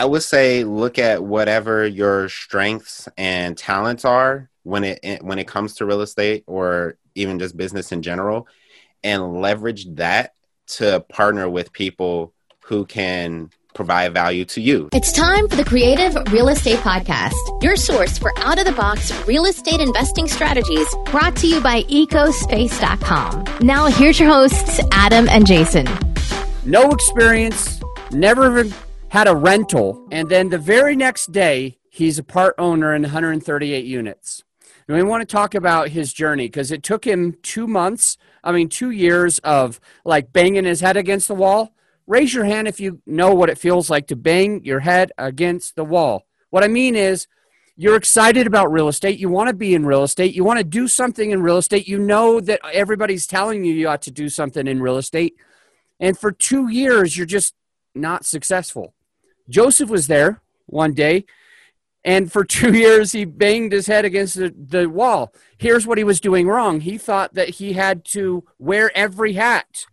I would say look at whatever your strengths and talents are when it when it comes to real estate or even just business in general and leverage that to partner with people who can provide value to you. It's time for the Creative Real Estate Podcast, your source for out of the box real estate investing strategies brought to you by ecospace.com. Now, here's your hosts, Adam and Jason. No experience, never had a rental, and then the very next day, he's a part owner in 138 units. And we want to talk about his journey because it took him two months, I mean, two years of like banging his head against the wall Raise your hand if you know what it feels like to bang your head against the wall. What I mean is, you're excited about real estate. You want to be in real estate. You want to do something in real estate. You know that everybody's telling you you ought to do something in real estate. And for two years, you're just not successful. Joseph was there one day, and for two years, he banged his head against the, the wall. Here's what he was doing wrong he thought that he had to wear every hat.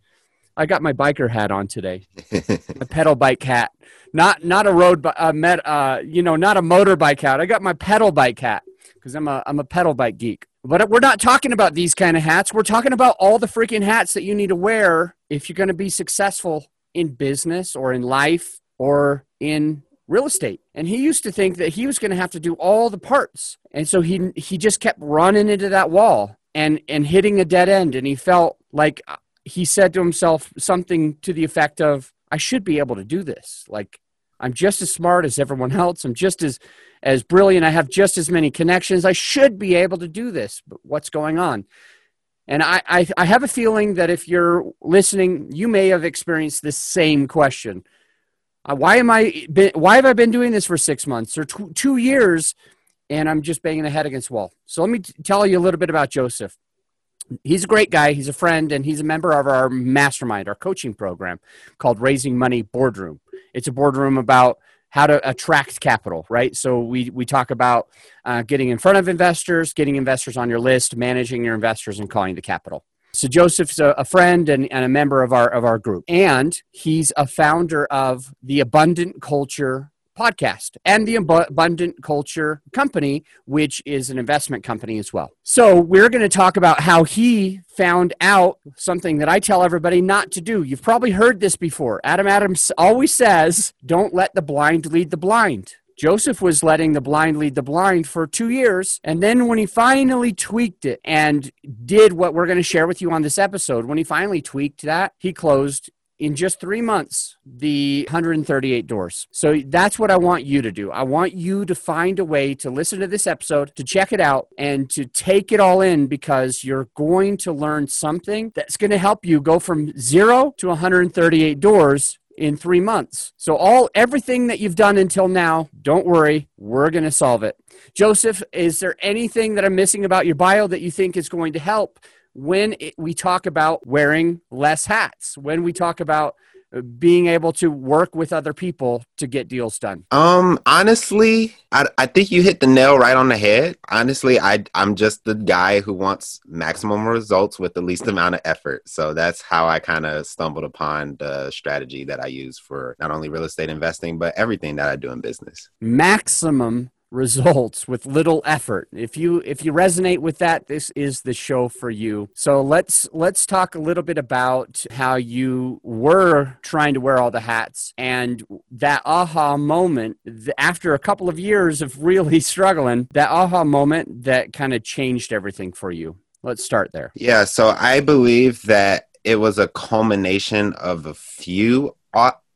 I got my biker hat on today, a pedal bike hat, not not a road, uh, met, uh, you know, not a motorbike hat. I got my pedal bike hat because I'm a I'm a pedal bike geek. But we're not talking about these kind of hats. We're talking about all the freaking hats that you need to wear if you're going to be successful in business or in life or in real estate. And he used to think that he was going to have to do all the parts. And so he he just kept running into that wall and and hitting a dead end and he felt like uh, he said to himself something to the effect of, I should be able to do this. Like, I'm just as smart as everyone else. I'm just as, as brilliant. I have just as many connections. I should be able to do this. But what's going on? And I, I, I have a feeling that if you're listening, you may have experienced this same question. Uh, why am I been, why have I been doing this for six months or tw- two years and I'm just banging the head against wall? So let me t- tell you a little bit about Joseph he's a great guy. He's a friend, and he's a member of our mastermind, our coaching program called Raising Money Boardroom. It's a boardroom about how to attract capital, right? So we we talk about uh, getting in front of investors, getting investors on your list, managing your investors, and calling the capital. So Joseph's a, a friend and, and a member of our of our group, and he's a founder of the Abundant Culture podcast and the Abundant Culture Company, which is an investment company as well. So, we're going to talk about how he found out something that I tell everybody not to do. You've probably heard this before. Adam Adams always says, Don't let the blind lead the blind. Joseph was letting the blind lead the blind for two years. And then when he finally tweaked it and did what we're going to share with you on this episode, when he finally tweaked that, he closed in just three months the 138 doors. So that's what I want you to do. I want you to find a way to listen to this episode, to check it out, and to take it all in because you're going to learn something that's going to help you go from zero to 138 doors in three months. So all everything that you've done until now, don't worry, we're going to solve it. Joseph, is there anything that I'm missing about your bio that you think is going to help when it, we talk about wearing less hats, when we talk about being able to work with other people to get deals done? Um, honestly, I, I think you hit the nail right on the head. Honestly, I I'm just the guy who wants maximum results with the least amount of effort. So that's how I kind of stumbled upon the strategy that I use for not only real estate investing but everything that I do in business. Maximum results with little effort. If you if you resonate with that, this is the show for you. So let's let's talk a little bit about how you were trying to wear all the hats and that aha moment after a couple of years of really struggling, that aha moment that kind of changed everything for you. Let's start there. Yeah, so I believe that it was a culmination of a few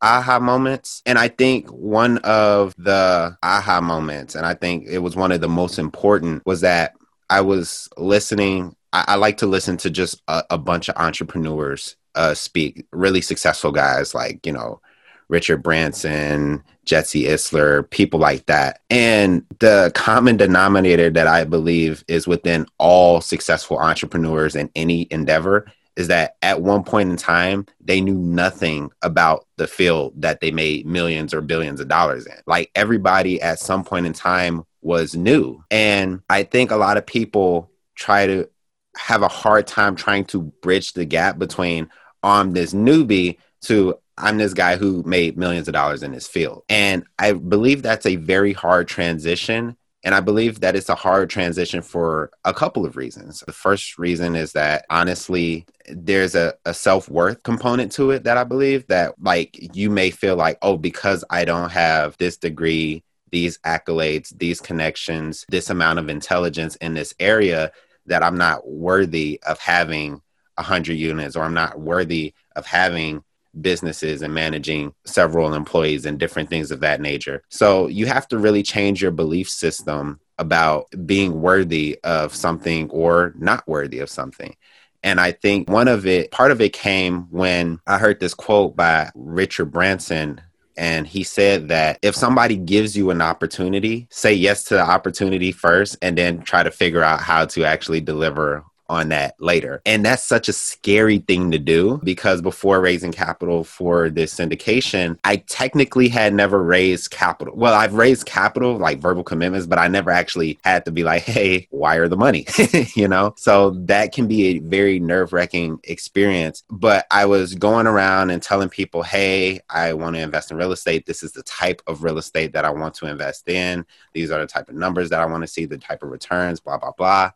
aha moments. And I think one of the aha moments, and I think it was one of the most important, was that I was listening. I, I like to listen to just a, a bunch of entrepreneurs uh, speak, really successful guys like, you know, Richard Branson, Jesse Itzler, people like that. And the common denominator that I believe is within all successful entrepreneurs in any endeavor is that at one point in time they knew nothing about the field that they made millions or billions of dollars in like everybody at some point in time was new and i think a lot of people try to have a hard time trying to bridge the gap between i'm this newbie to I'm this guy who made millions of dollars in this field. And I believe that's a very hard transition. And I believe that it's a hard transition for a couple of reasons. The first reason is that honestly, there's a, a self worth component to it that I believe that, like, you may feel like, oh, because I don't have this degree, these accolades, these connections, this amount of intelligence in this area, that I'm not worthy of having 100 units or I'm not worthy of having businesses and managing several employees and different things of that nature. So you have to really change your belief system about being worthy of something or not worthy of something. And I think one of it, part of it came when I heard this quote by Richard Branson. And he said that if somebody gives you an opportunity, say yes to the opportunity first and then try to figure out how to actually deliver on that later. And that's such a scary thing to do because before raising capital for this syndication, I technically had never raised capital. Well, I've raised capital, like verbal commitments, but I never actually had to be like, hey, wire the money, you know? So that can be a very nerve wracking experience. But I was going around and telling people, hey, I want to invest in real estate. This is the type of real estate that I want to invest in. These are the type of numbers that I want to see, the type of returns, blah, blah, blah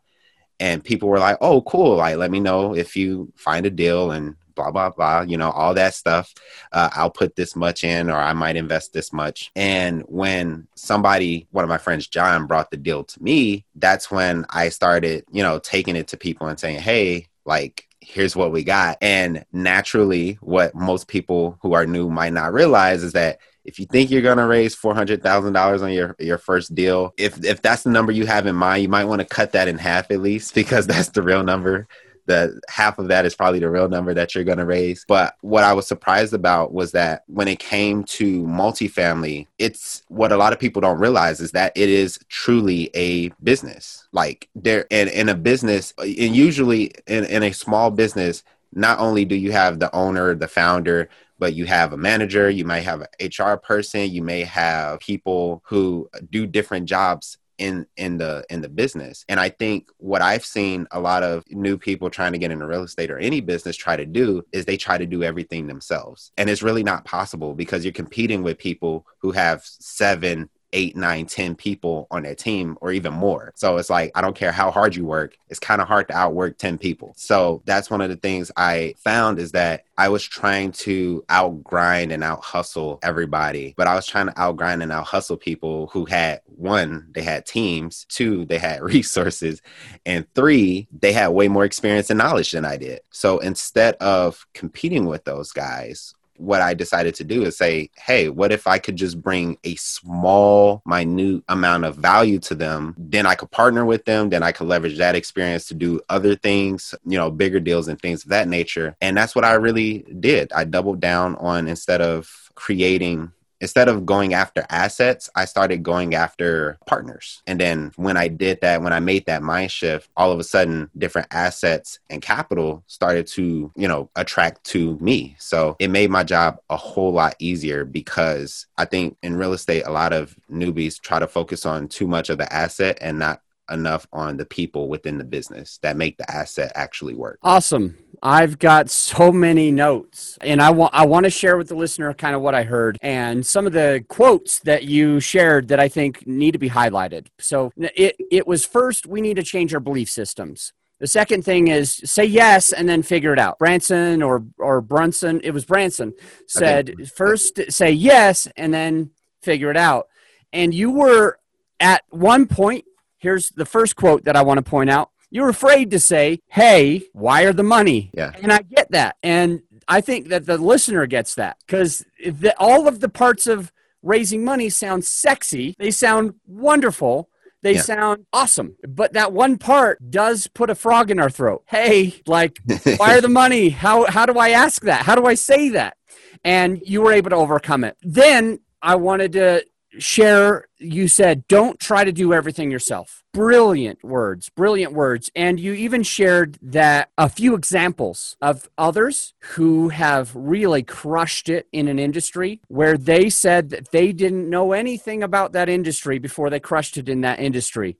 and people were like, "Oh, cool! Like, let me know if you find a deal and blah blah blah. You know, all that stuff. Uh, I'll put this much in, or I might invest this much." And when somebody, one of my friends, John, brought the deal to me, that's when I started, you know, taking it to people and saying, "Hey, like." Here's what we got. And naturally, what most people who are new might not realize is that if you think you're going to raise $400,000 on your, your first deal, if, if that's the number you have in mind, you might want to cut that in half at least because that's the real number. The half of that is probably the real number that you're going to raise. But what I was surprised about was that when it came to multifamily, it's what a lot of people don't realize is that it is truly a business. Like there, in, in a business, and usually in, in a small business, not only do you have the owner, the founder, but you have a manager, you might have an HR person, you may have people who do different jobs in in the in the business. And i think what i've seen a lot of new people trying to get into real estate or any business try to do is they try to do everything themselves. And it's really not possible because you're competing with people who have seven eight, nine, ten people on their team or even more. So it's like, I don't care how hard you work, it's kind of hard to outwork 10 people. So that's one of the things I found is that I was trying to outgrind and out hustle everybody, but I was trying to outgrind and out hustle people who had one, they had teams, two, they had resources, and three, they had way more experience and knowledge than I did. So instead of competing with those guys what I decided to do is say, hey, what if I could just bring a small, minute amount of value to them? Then I could partner with them. Then I could leverage that experience to do other things, you know, bigger deals and things of that nature. And that's what I really did. I doubled down on instead of creating instead of going after assets, I started going after partners. And then when I did that, when I made that mind shift, all of a sudden different assets and capital started to, you know, attract to me. So it made my job a whole lot easier because I think in real estate, a lot of newbies try to focus on too much of the asset and not enough on the people within the business that make the asset actually work. Awesome. I've got so many notes and I want I want to share with the listener kind of what I heard and some of the quotes that you shared that I think need to be highlighted. So it it was first we need to change our belief systems. The second thing is say yes and then figure it out. Branson or or Brunson, it was Branson said okay. first say yes and then figure it out. And you were at one point here's the first quote that I want to point out. You're afraid to say, hey, wire the money. Yeah. And I get that. And I think that the listener gets that because all of the parts of raising money sound sexy, they sound wonderful. They yeah. sound awesome. But that one part does put a frog in our throat. Hey, like, wire the money. How, how do I ask that? How do I say that? And you were able to overcome it. Then I wanted to share you said don't try to do everything yourself. Brilliant words brilliant words. And you even shared that a few examples of others who have really crushed it in an industry where they said that they didn't know anything about that industry before they crushed it in that industry.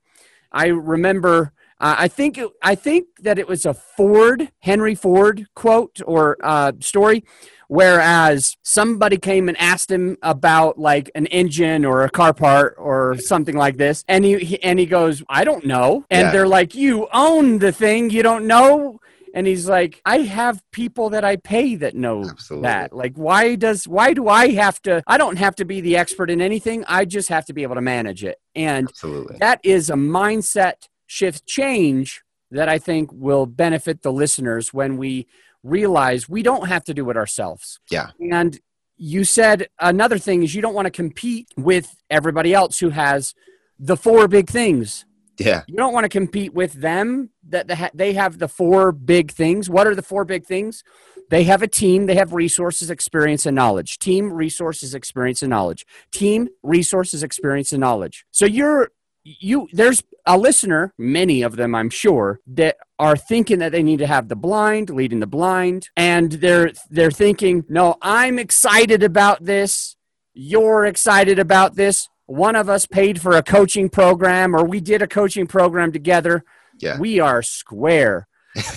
I remember Uh, I think it, I think that it was a Ford Henry Ford quote or uh, story, whereas somebody came and asked him about like an engine or a car part or something like this, and he, he and he goes, "I don't know," and Yeah. they're like, "You own the thing, you don't know." And he's like, I have people that I pay that know Absolutely. that. Like, why does why do I have to? I don't have to be the expert in anything. I just have to be able to manage it. And Absolutely. that is a mindset shift change that I think will benefit the listeners when we realize we don't have to do it ourselves. Yeah. And you said another thing is you don't want to compete with everybody else who has the four big things. Yeah. You don't want to compete with them that they have the four big things. What are the four big things? They have a team, they have resources, experience, and knowledge. Team, resources, experience, and knowledge. Team, resources, experience, and knowledge. So you're you there's a listener, many of them I'm sure, that are thinking that they need to have the blind, leading the blind, and they're they're thinking, "No, I'm excited about this. You're excited about this. One of us paid for a coaching program or we did a coaching program together. Yeah. We are square."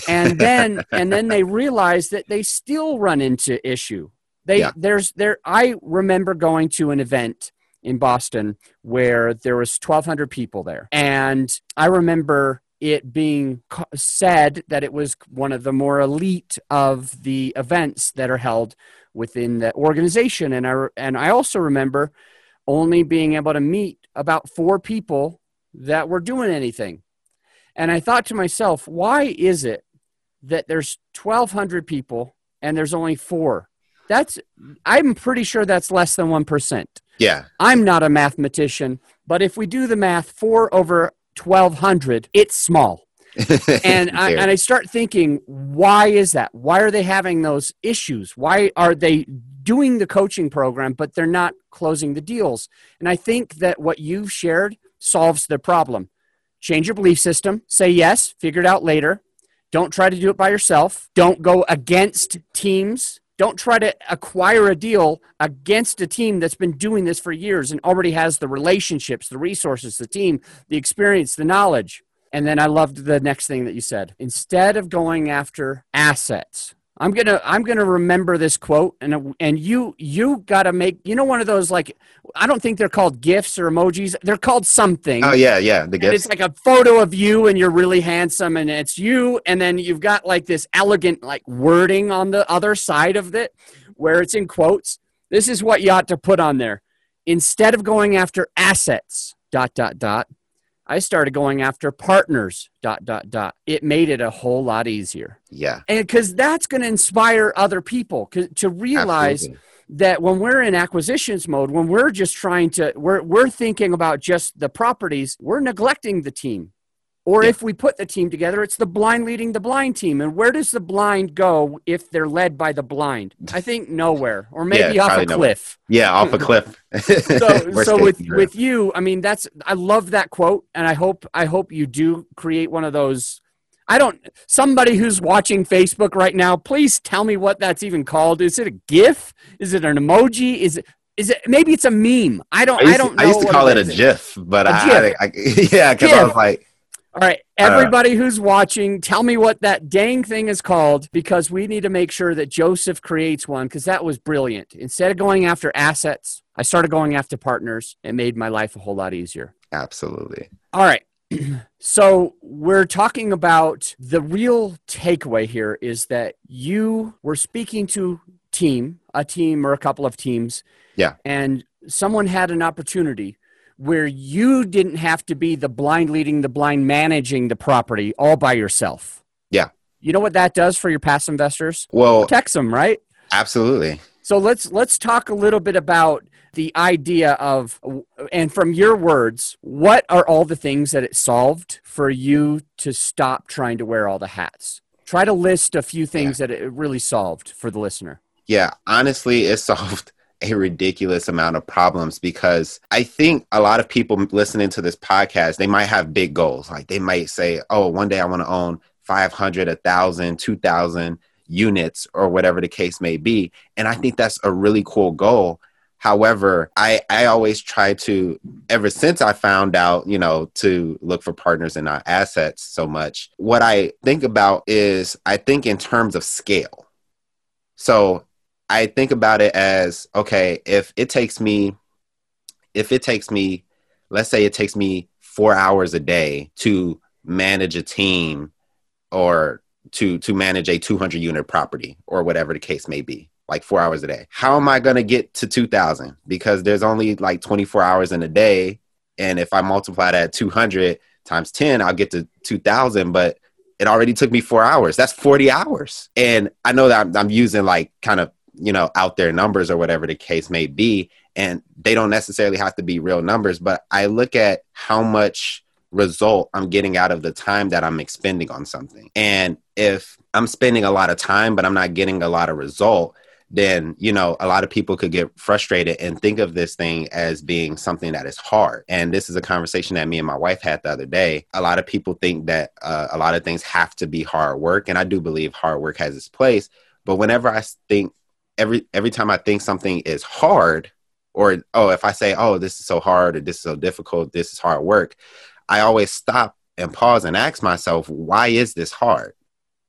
and then and then they realize that they still run into issue. They Yeah. there's there I remember going to an event in Boston where there was 1200 people there and I remember it being said that it was one of the more elite of the events that are held within the organization and I and I also remember only being able to meet about four people that were doing anything. And I thought to myself, why is it that there's 1200 people and there's only 4? That's I'm pretty sure that's less than 1%. Yeah. I'm not a mathematician, but if we do the math, 4 over 1200, it's small. And I, and I start thinking, why is that? Why are they having those issues? Why are they doing the coaching program, but they're not closing the deals? And I think that what you've shared solves the problem. Change your belief system. Say yes, figure it out later. Don't try to do it by yourself. Don't go against teams. Don't try to acquire a deal against a team that's been doing this for years and already has the relationships, the resources, the team, the experience, the knowledge. And then I loved the next thing that you said. Instead of going after assets, I'm gonna I'm gonna remember this quote, and and you you gotta make you know one of those like I don't think they're called gifs or emojis. They're called something. oh yeah, yeah. The And gifts. it's like a photo of you and you're really handsome and it's you and then you've got like this elegant like wording on the other side of it where it's in quotes. This is what you ought to put on there. Instead of going after assets, dot dot dot, I started going after partners, dot dot dot. It made it a whole lot easier. yeah. And cuz that's going to inspire other people to realize Absolutely. that when we're in acquisitions mode, when we're just trying to, we're, we're thinking about just the properties, we're neglecting the team. Or Yeah. if we put the team together, it's the blind leading the blind team. And where does the blind go if they're led by the blind? I think nowhere, or maybe Yeah, off a probably nowhere. cliff. Yeah, off a cliff. So, so with scenario. with you, I mean, that's I love that quote, and I hope I hope you do create one of those. I don't. Somebody who's watching Facebook right now, please tell me what that's even called. Is it a GIF? Is it an emoji? Is it? Is it? Maybe it's a meme. I don't. I used, I don't. know I used to call it a is. GIF, but A I, GIF. I, I yeah, because I was like, All right, don't everybody who's watching, tell me what that dang thing is called because we need to make sure that Joseph creates one because that was brilliant. Instead of going after assets, I started going after partners. It made my life a whole lot easier. absolutely. All right. So we're talking about the real takeaway here is that you were speaking to team, a team or a couple of teams. Yeah. And someone had an opportunity where you didn't have to be the blind leading the blind managing the property all by yourself. Yeah. You know what that does for your past investors? Well, Protects them, right? absolutely. So let's let's talk a little bit about the idea of and from your words, what are all the things that it solved for you to stop trying to wear all the hats? Try to list a few things that it really solved for the listener. Yeah, honestly, it solved a ridiculous amount of problems because I think a lot of people listening to this podcast, they might have big goals. Like they might say, oh, one day I want to own 500, 1,000, 2,000 units or whatever the case may be. And I think that's a really cool goal. However, I, I always try to, ever since I found out, you know, to look for partners and not assets so much, what I think about is I think in terms of scale. So I think about it as okay, if it takes me, if it takes me, let's say it takes me four hours a day to manage a team or to to manage a 200 unit property or whatever the case may be like four hours a day. How am I going to get to 2000? Because there's only like 24 hours in a day. And if I multiply that 200 times 10, I'll get to 2000. But it already took me four hours. That's 40 hours. And I know that I'm, I'm using like kind of, you know, out there numbers or whatever the case may be. And they don't necessarily have to be real numbers, but I look at how much result I'm getting out of the time that I'm expending on something. And if I'm spending a lot of time, but I'm not getting a lot of result, then you know a lot of people could get frustrated and think of this thing as being something that is hard and this is a conversation that me and my wife had the other day a lot of people think that uh, a lot of things have to be hard work and i do believe hard work has its place but whenever i think every every time i think something is hard or oh if i say oh this is so hard or this is so difficult this is hard work i always stop and pause and ask myself why is this hard?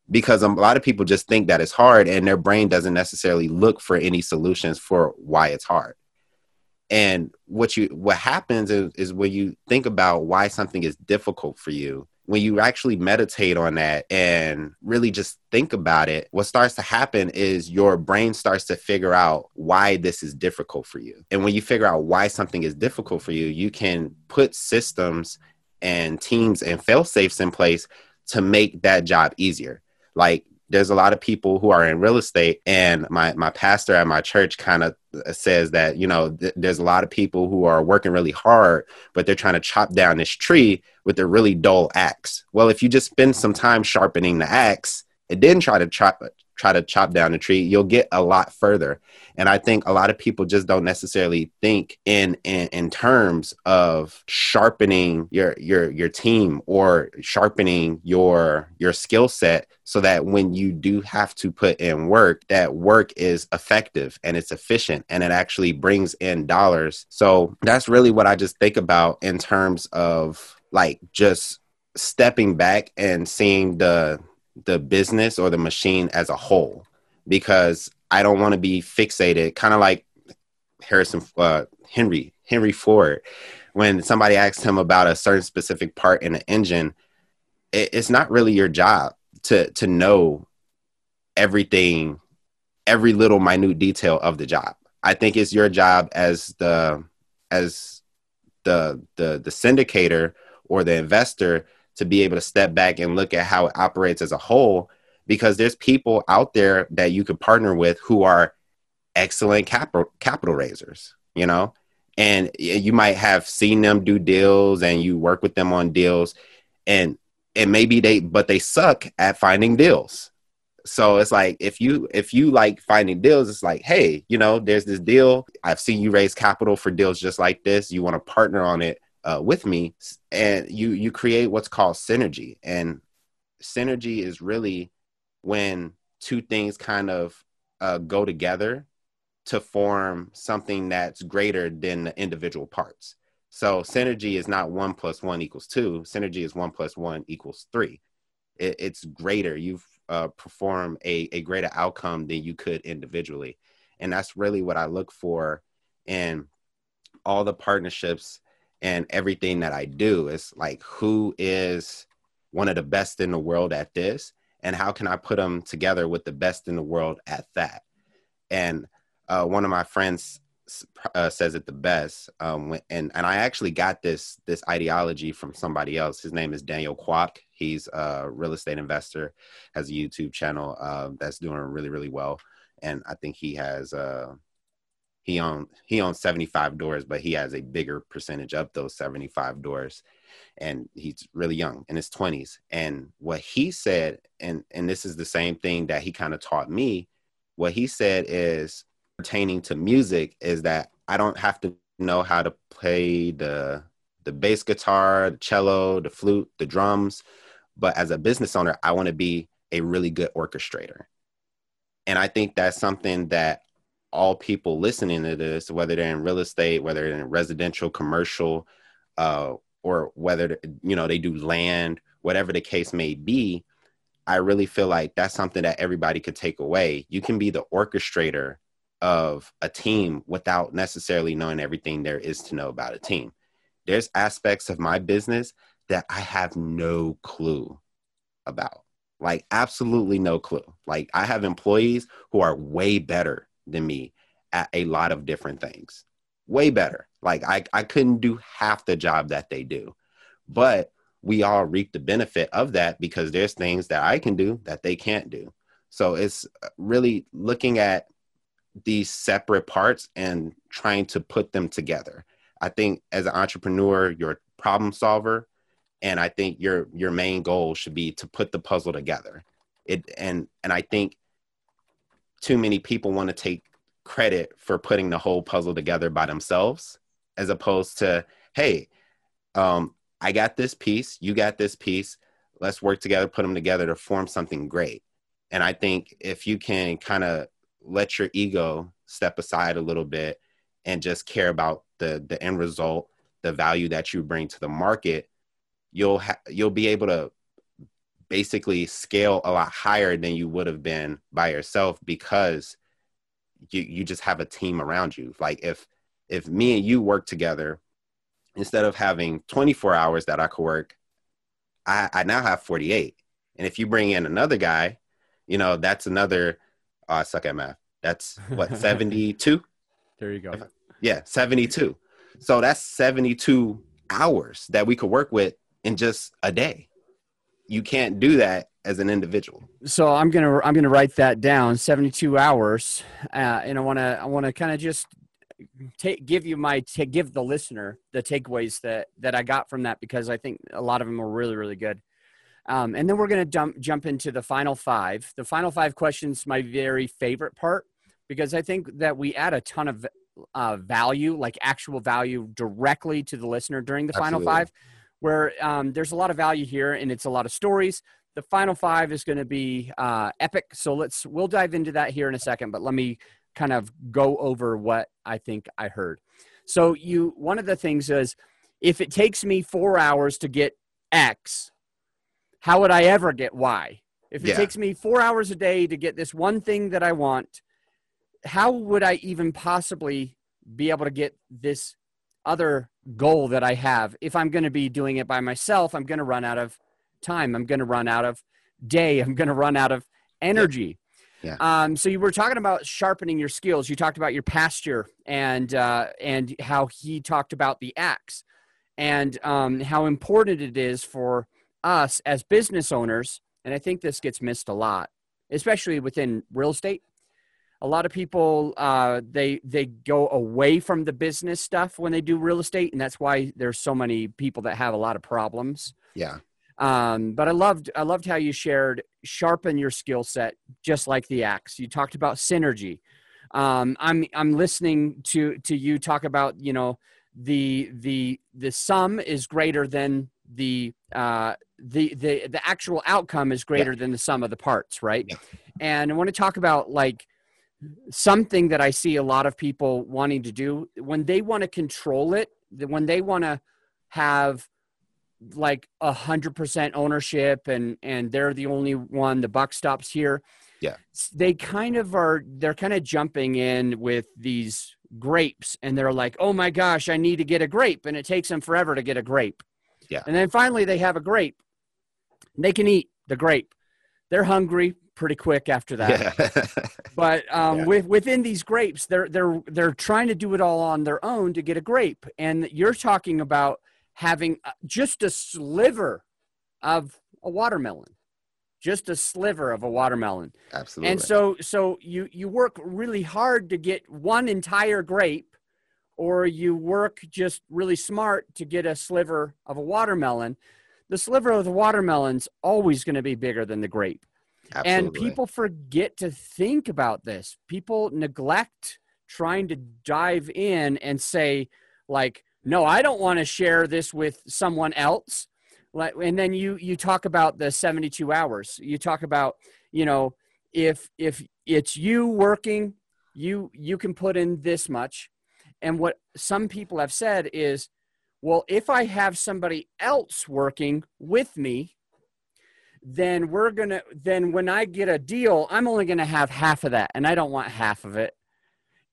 Because um, a lot of people just think that it's hard and their brain doesn't necessarily look for any solutions for why it's hard. And what you what happens is, is when you think about why something is difficult for you when you actually meditate on that and really just think about it what starts to happen is your brain starts to figure out why this is difficult for you. And when you figure out why something is difficult for you you can put systems and teams and fail safes in place to make that job easier. Like there's a lot of people who are in real estate and my my pastor at my church kind of uh, says that you know th- there's a lot of people who are working really hard but they're trying to chop down this tree with a really dull axe. Well if you just spend some time sharpening the axe and then try to chop try to chop down the tree, you'll get a lot further. And I think a lot of people just don't necessarily think in in, in terms of sharpening your your your team or sharpening your your skill set so that when you do have to put in work, that work is effective and it's efficient and it actually brings in dollars. So that's really what I just think about in terms of like just stepping back and seeing the the business or the machine as a whole because I don't want to be fixated, kind of like Harrison uh, Henry Henry Ford. When somebody asks him about a certain specific part in the engine, it, it's not really your job to to know everything, every little minute detail of the job. I think it's your job as the as the the the syndicator or the investor to be able to step back and look at how it operates as a whole because there's people out there that you could partner with who are excellent capital capital raisers you know? And you might have seen them do deals and you work with them on deals and and maybe they but they suck at finding deals. So it's like if you if you like finding deals it's like hey you know there's this deal. I've seen you raise capital for deals just like this. You want to partner on it uh, with me and you you create what's called synergy. And synergy is really when two things kind of uh, go together to form something that's greater than the individual parts. So synergy is not one plus one equals two. Synergy is one plus one equals three. It, it's greater. You've uh, perform a, a greater outcome than you could individually. And that's really what i look for in all the partnerships and everything that I do. is like who is one of the best in the world at this, and how can I put them together with the best in the world at that? And uh, one of my friends uh, says it the best, um, and and I actually got this this ideology from somebody else. His name is Daniel Kwok. He's a real estate investor, has a YouTube channel uh, that's doing really really well, and I think he has. He owns he owns 75 doors but he has a bigger percentage of those 75 doors. And he's really young in his 20s and what he said and and this is the same thing that he kind of taught me what he said is pertaining to music is that i don't have to know how to play the the bass guitar the cello the flute the drums. But as a business owner i want to be a really good orchestrator. And i think that's something that all people listening to this, whether they're in real estate, whether in residential, commercial, uh, or whether you know they do land, whatever the case may be, I really feel like that's something that everybody could take away. You can be the orchestrator of a team without necessarily knowing everything there is to know about a team. There's aspects of my business that I have no clue about. Like, absolutely no clue. Like, I have employees who are way better than me at a lot of different things. Way better. Like, I, I couldn't do half the job that they do. But we all reap the benefit of that because there's things that I can do that they can't do. So it's really looking at these separate parts and trying to put them together. I think as an entrepreneur, you're a problem solver, and I think your your main goal should be to put the puzzle together. It and and I think too many people want to take credit for putting the whole puzzle together by themselves, as opposed to, hey, um, I got this piece, you got this piece. Let's work together, put them together to form something great. And I think if you can kind of let your ego step aside a little bit and just care about the the end result, the value that you bring to the market, you'll ha- you'll be able to basically scale a lot higher than you would have been by yourself because you you just have a team around you. Like if if me and you work together, instead of having 24 hours that I could work, I, I now have 48. And if you bring in another guy, you know, that's another, oh, I suck at math. That's what, 72? there you go. Yeah, 72. So that's 72 hours that we could work with in just a day. You can't do that as an individual. So I'm gonna I'm gonna write that down. 72 hours, uh, and I want to I want to kind of just take give you my to give the listener the takeaways that that I got from that because I think a lot of them were really really good. Um, and then we're going to jump jump into the final five. The final five questions, my very favorite part, because I think that we add a ton of uh, value, like actual value, directly to the listener during the Absolutely. final five. Where um, there's a lot of value here, and it's a lot of stories. The final five is going to be uh, epic. So let's we'll dive into that here in a second. But let me kind of go over what I think I heard. So you one of the things is if it takes me 4 hours to get X, how would I ever get Y? If it yeah. takes me 4 hours a day to get this one thing that I want, how would I even possibly be able to get this other goal that I have? If I'm going to be doing it by myself, I'm going to run out of time. I'm going to run out of day. I'm going to run out of energy. Yeah. Um, so you were talking about sharpening your skills. You talked about your pasture and uh, and how he talked about the axe and um, how important it is for us as business owners. And I think this gets missed a lot, especially within real estate. A lot of people uh, they they go away from the business stuff when they do real estate, and that's why there's so many people that have a lot of problems. Yeah. Um, but I loved I loved how you shared sharpen your skill set just like the axe. You talked about synergy. Um, I'm I'm listening to to you talk about you know the the the sum is greater than the uh, the the the actual outcome is greater yeah. than the sum of the parts, right? Yeah. And I want to talk about like something that I see a lot of people wanting to do when they want to control it, when they want to have like a hundred percent ownership and and they're the only one the buck stops here yeah. they kind of are they're kind of jumping in with these grapes and they're like oh my gosh i need to get a grape and it takes them forever to get a grape. Yeah. And then finally they have a grape. They can eat the grape. They're hungry pretty quick after that. Yeah. but um, yeah. with, within these grapes they're they're they're trying to do it all on their own to get a grape. And you're talking about having uh, just a sliver of a watermelon. Just a sliver of a watermelon. Absolutely. and so so you you work really hard to get one entire grape or you work just really smart to get a sliver of a watermelon. The sliver of the watermelon's always going to be bigger than the grape Absolutely. and people forget to think about this. People neglect trying to dive in and say like no i don't want to share this with someone else. Like, and then you you talk about the 72 hours. You talk about you know if if it's you working you you can put in this much. And what some people have said is well if i have somebody else working with me then we're to then when i get a deal i'm only to have half of that and i don't want half of it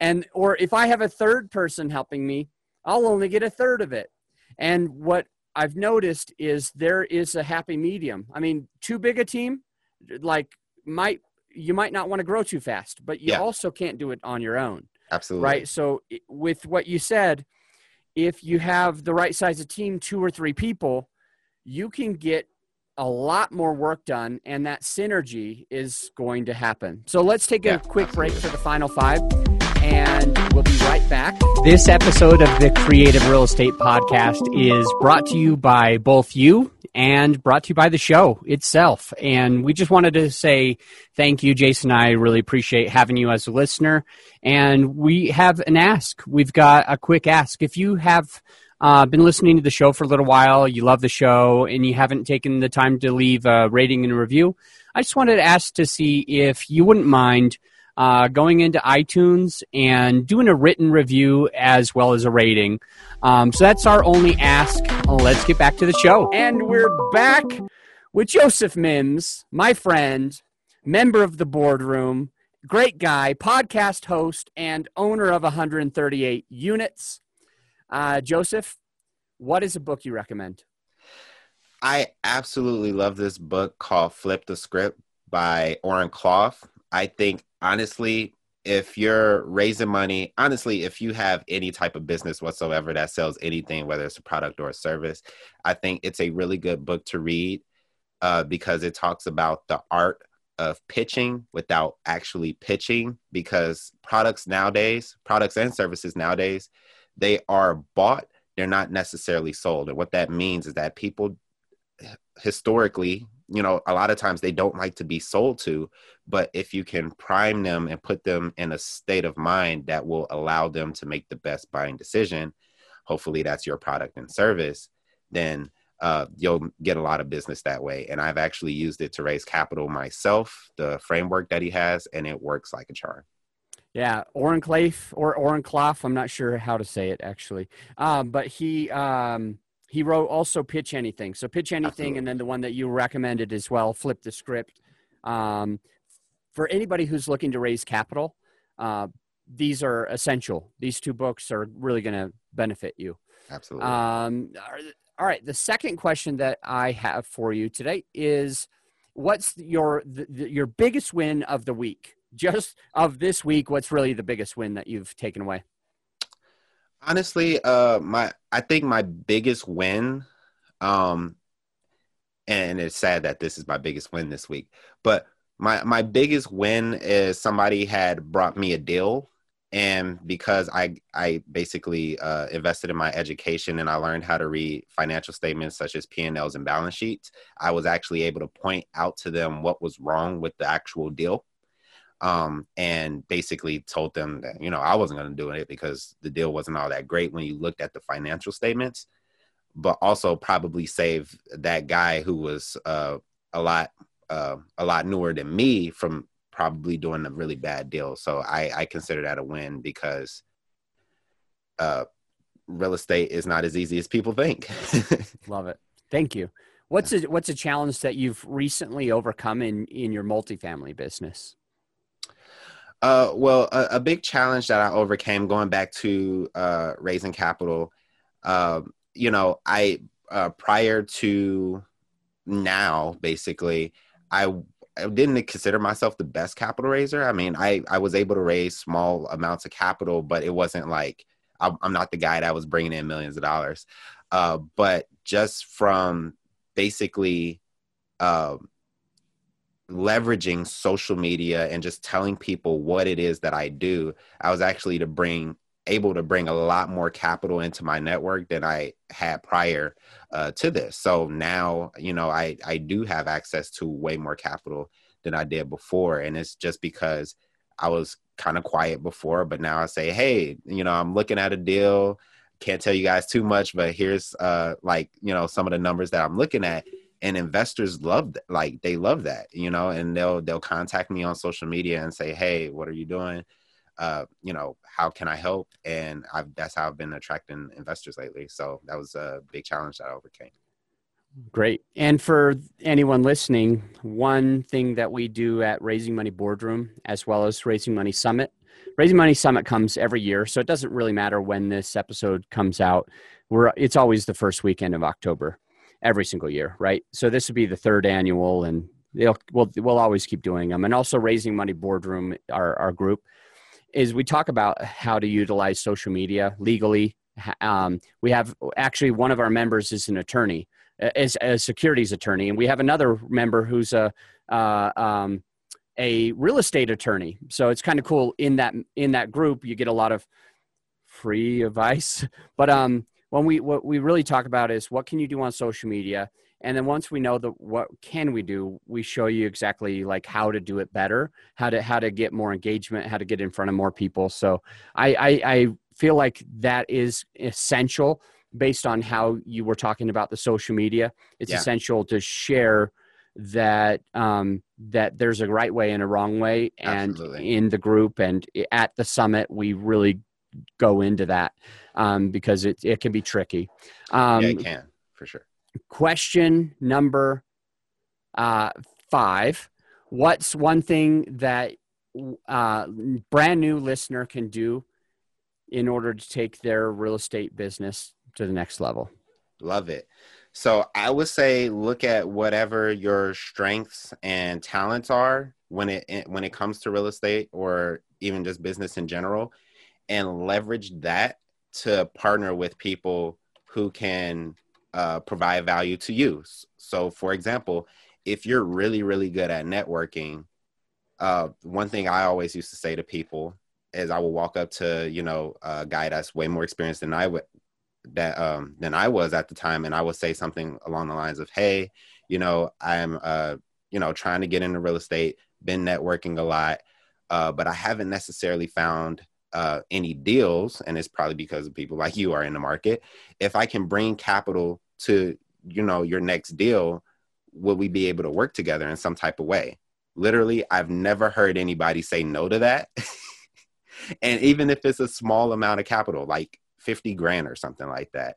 and or if i have a third person helping me i'll only get a third of it and what i've noticed is there is a happy medium i mean too big a team like might you might not want to grow too fast but you Yeah. also can't do it on your own Absolutely. right so with what you said if you have the right size of team two or three people you can get a lot more work done and that synergy is going to happen so let's take a Yeah, quick break for the final five and we'll be right back This episode of the Creative Real Estate Podcast is brought to you by both you and brought to you by the show itself. And we just wanted to say thank you, Jason. I really appreciate having you as a listener. And we have an ask. We've got a quick ask. If you have uh, been listening to the show for a little while, you love the show, and you haven't taken the time to leave a rating and a review, I just wanted to ask to see if you wouldn't mind uh, going into iTunes and doing a written review as well as a rating. Um, so that's our only ask. Let's get back to the show. And we're back with Joseph Mims, my friend, member of the boardroom, great guy, podcast host, and owner of 138 units. Uh, Joseph, what is a book you recommend? I absolutely love this book called Flip the Script by Oren Klaff. I think honestly, if you're raising money, honestly, if you have any type of business whatsoever that sells anything, whether it's a product or a service, I think it's a really good book to read uh, because it talks about the art of pitching without actually pitching. Because products nowadays, products and services nowadays, they are bought, they're not necessarily sold. And what that means is that people historically, you know, a lot of times they don't like to be sold to, but if you can prime them and put them in a state of mind that will allow them to make the best buying decision, hopefully that's your product and service, then uh, you'll get a lot of business that way. And I've actually used it to raise capital myself, the framework that he has, and it works like a charm. Yeah, Oren Clafe or Oren Klaff. I'm not sure how to say it actually, um, but he um, he wrote also Pitch Anything. So Pitch Anything, Absolutely. and then the one that you recommended as well, Flip the Script. Um, for anybody who's looking to raise capital, uh, these are essential. These two books are really going to benefit you. Absolutely. Um, all right. The second question that I have for you today is, what's your the, your biggest win of the week? Just of this week, what's really the biggest win that you've taken away? honestly uh my i think my biggest win um and it's sad that this is my biggest win this week but my my biggest win is somebody had brought me a deal and because i i basically uh, invested in my education and i learned how to read financial statements such as p&l's and balance sheets i was actually able to point out to them what was wrong with the actual deal um, and basically told them that you know I wasn't going to do it because the deal wasn't all that great when you looked at the financial statements, but also probably save that guy who was uh, a lot uh, a lot newer than me from probably doing a really bad deal. So I, I consider that a win because uh, real estate is not as easy as people think. Love it. Thank you. What's a what's a challenge that you've recently overcome in in your multifamily business? Uh, well, a, a big challenge that I overcame going back to uh, raising capital. Um, you know, I uh, prior to now, basically, I, I didn't consider myself the best capital raiser. I mean, I I was able to raise small amounts of capital, but it wasn't like I'm, I'm not the guy that was bringing in millions of dollars. Uh, but just from basically. Um, leveraging social media and just telling people what it is that I do, I was actually to bring able to bring a lot more capital into my network than I had prior uh, to this. So now, you know, I I do have access to way more capital than I did before, and it's just because I was kind of quiet before, but now I say, hey, you know, I'm looking at a deal. Can't tell you guys too much, but here's uh like you know some of the numbers that I'm looking at and investors love th- like they love that you know and they'll they'll contact me on social media and say hey what are you doing uh, you know, how can I help? And I've, that's how I've been attracting investors lately. So that was a big challenge that I overcame. Great. And for anyone listening, one thing that we do at Raising Money Boardroom, as well as Raising Money Summit, Raising Money Summit comes every year, so it doesn't really matter when this episode comes out. We're it's always the first weekend of October, every single year, right? So this would be the third annual, and they'll we'll we'll always keep doing them. And also Raising Money Boardroom, our our group, is we talk about how to utilize social media legally. Um, we have actually one of our members is an attorney as a securities attorney, and we have another member who's a uh, um, a real estate attorney. So it's kind of cool in that in that group. You get a lot of free advice, but um, when we what we really talk about is what can you do on social media, and then once we know the what can we do, we show you exactly like how to do it better, how to how to get more engagement, how to get in front of more people. So I I, I feel like that is essential based on how you were talking about the social media. It's yeah. essential to share that um, that there's a right way and a wrong way, and Absolutely. in the group and at the summit, we really go into that um, because it it can be tricky. Um, yeah, it can for sure. Question number uh, five: What's one thing that uh, brand new listener can do in order to take their real estate business to the next level. Love it. So I would say look at whatever your strengths and talents are when it when it comes to real estate or even just business in general and leverage that to partner with people who can uh, provide value to you. So for example, if you're really really good at networking, uh, one thing I always used to say to people is I will walk up to you know a guy that's way more experienced than I would that um, than I was at the time, and I would say something along the lines of, "Hey, you know, I'm uh, you know trying to get into real estate, been networking a lot, uh, but I haven't necessarily found uh, any deals, and it's probably because of people like you are in the market. If I can bring capital to you know your next deal, will we be able to work together in some type of way?" Literally, I've never heard anybody say no to that. and even if it's a small amount of capital, like 50 grand or something like that,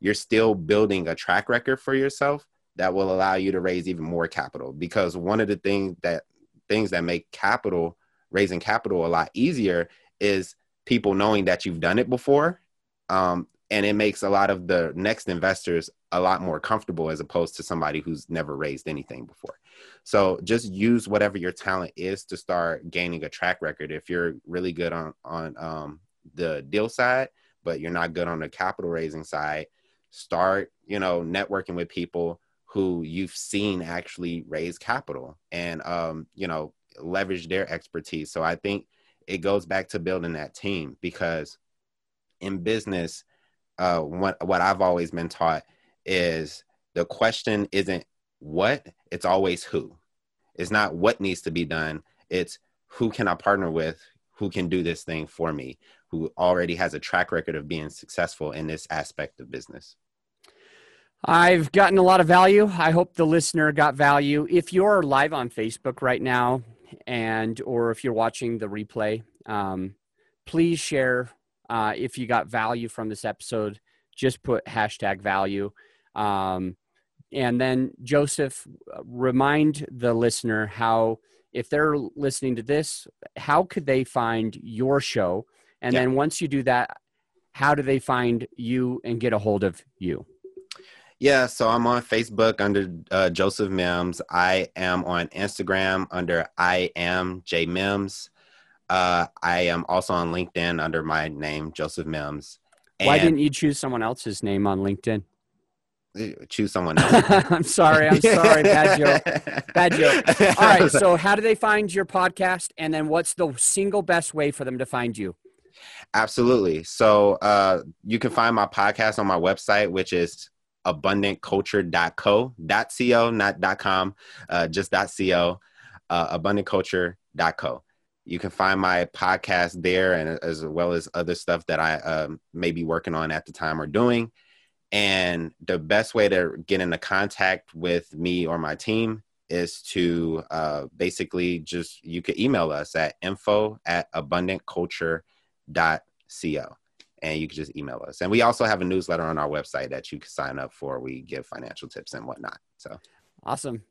you're still building a track record for yourself that will allow you to raise even more capital. Because one of the things that things that make capital raising capital a lot easier is people knowing that you've done it before. Um, and it makes a lot of the next investors a lot more comfortable as opposed to somebody who's never raised anything before. So just use whatever your talent is to start gaining a track record. If you're really good on on um, the deal side, but you're not good on the capital raising side, start, you know, networking with people who you've seen actually raise capital and, um, you know, leverage their expertise. So I think it goes back to building that team because in business, uh, what, what I've always been taught is the question isn't what, it's always who. It's not what needs to be done. It's who can I partner with who can do this thing for me who already has a track record of being successful in this aspect of business. I've gotten a lot of value. I hope the listener got value. If you're live on Facebook right now, and or if you're watching the replay, um, please share uh, if you got value from this episode. Just put hashtag value. Um, and then Joseph, remind the listener how, if they're listening to this, how could they find your show? And yeah. then once you do that, how do they find you and get a hold of you? Yeah, so I'm on Facebook under uh, Joseph Mims. I am on Instagram under I am J Mims. Uh, I am also on LinkedIn under my name, Joseph Mims. And Why didn't you choose someone else's name on LinkedIn? Choose someone else. I'm sorry. I'm sorry. Bad joke. Bad joke. All right. So, how do they find your podcast? And then, what's the single best way for them to find you? Absolutely. So uh, you can find my podcast on my website, which is abundantculture.co, .co, not .com, uh, just .co, uh, abundantculture.co. You can find my podcast there and as well as other stuff that I um, may be working on at the time or doing. And the best way to get into contact with me or my team is to uh, basically just you can email us at info at abundantculture.co and you can just email us. And we also have a newsletter on our website that you can sign up for. We give financial tips and whatnot. So awesome.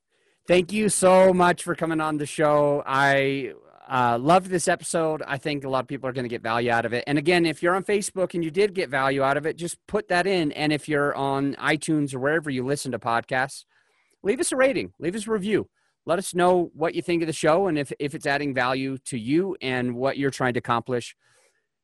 Thank you so much for coming on the show. I uh, loved this episode. I think a lot of people are going to get value out of it. And again, if you're on Facebook and you did get value out of it, just put that in. And if you're on iTunes or wherever you listen to podcasts, leave us a rating, leave us a review. Let us know what you think of the show and if, if it's adding value to you and what you're trying to accomplish.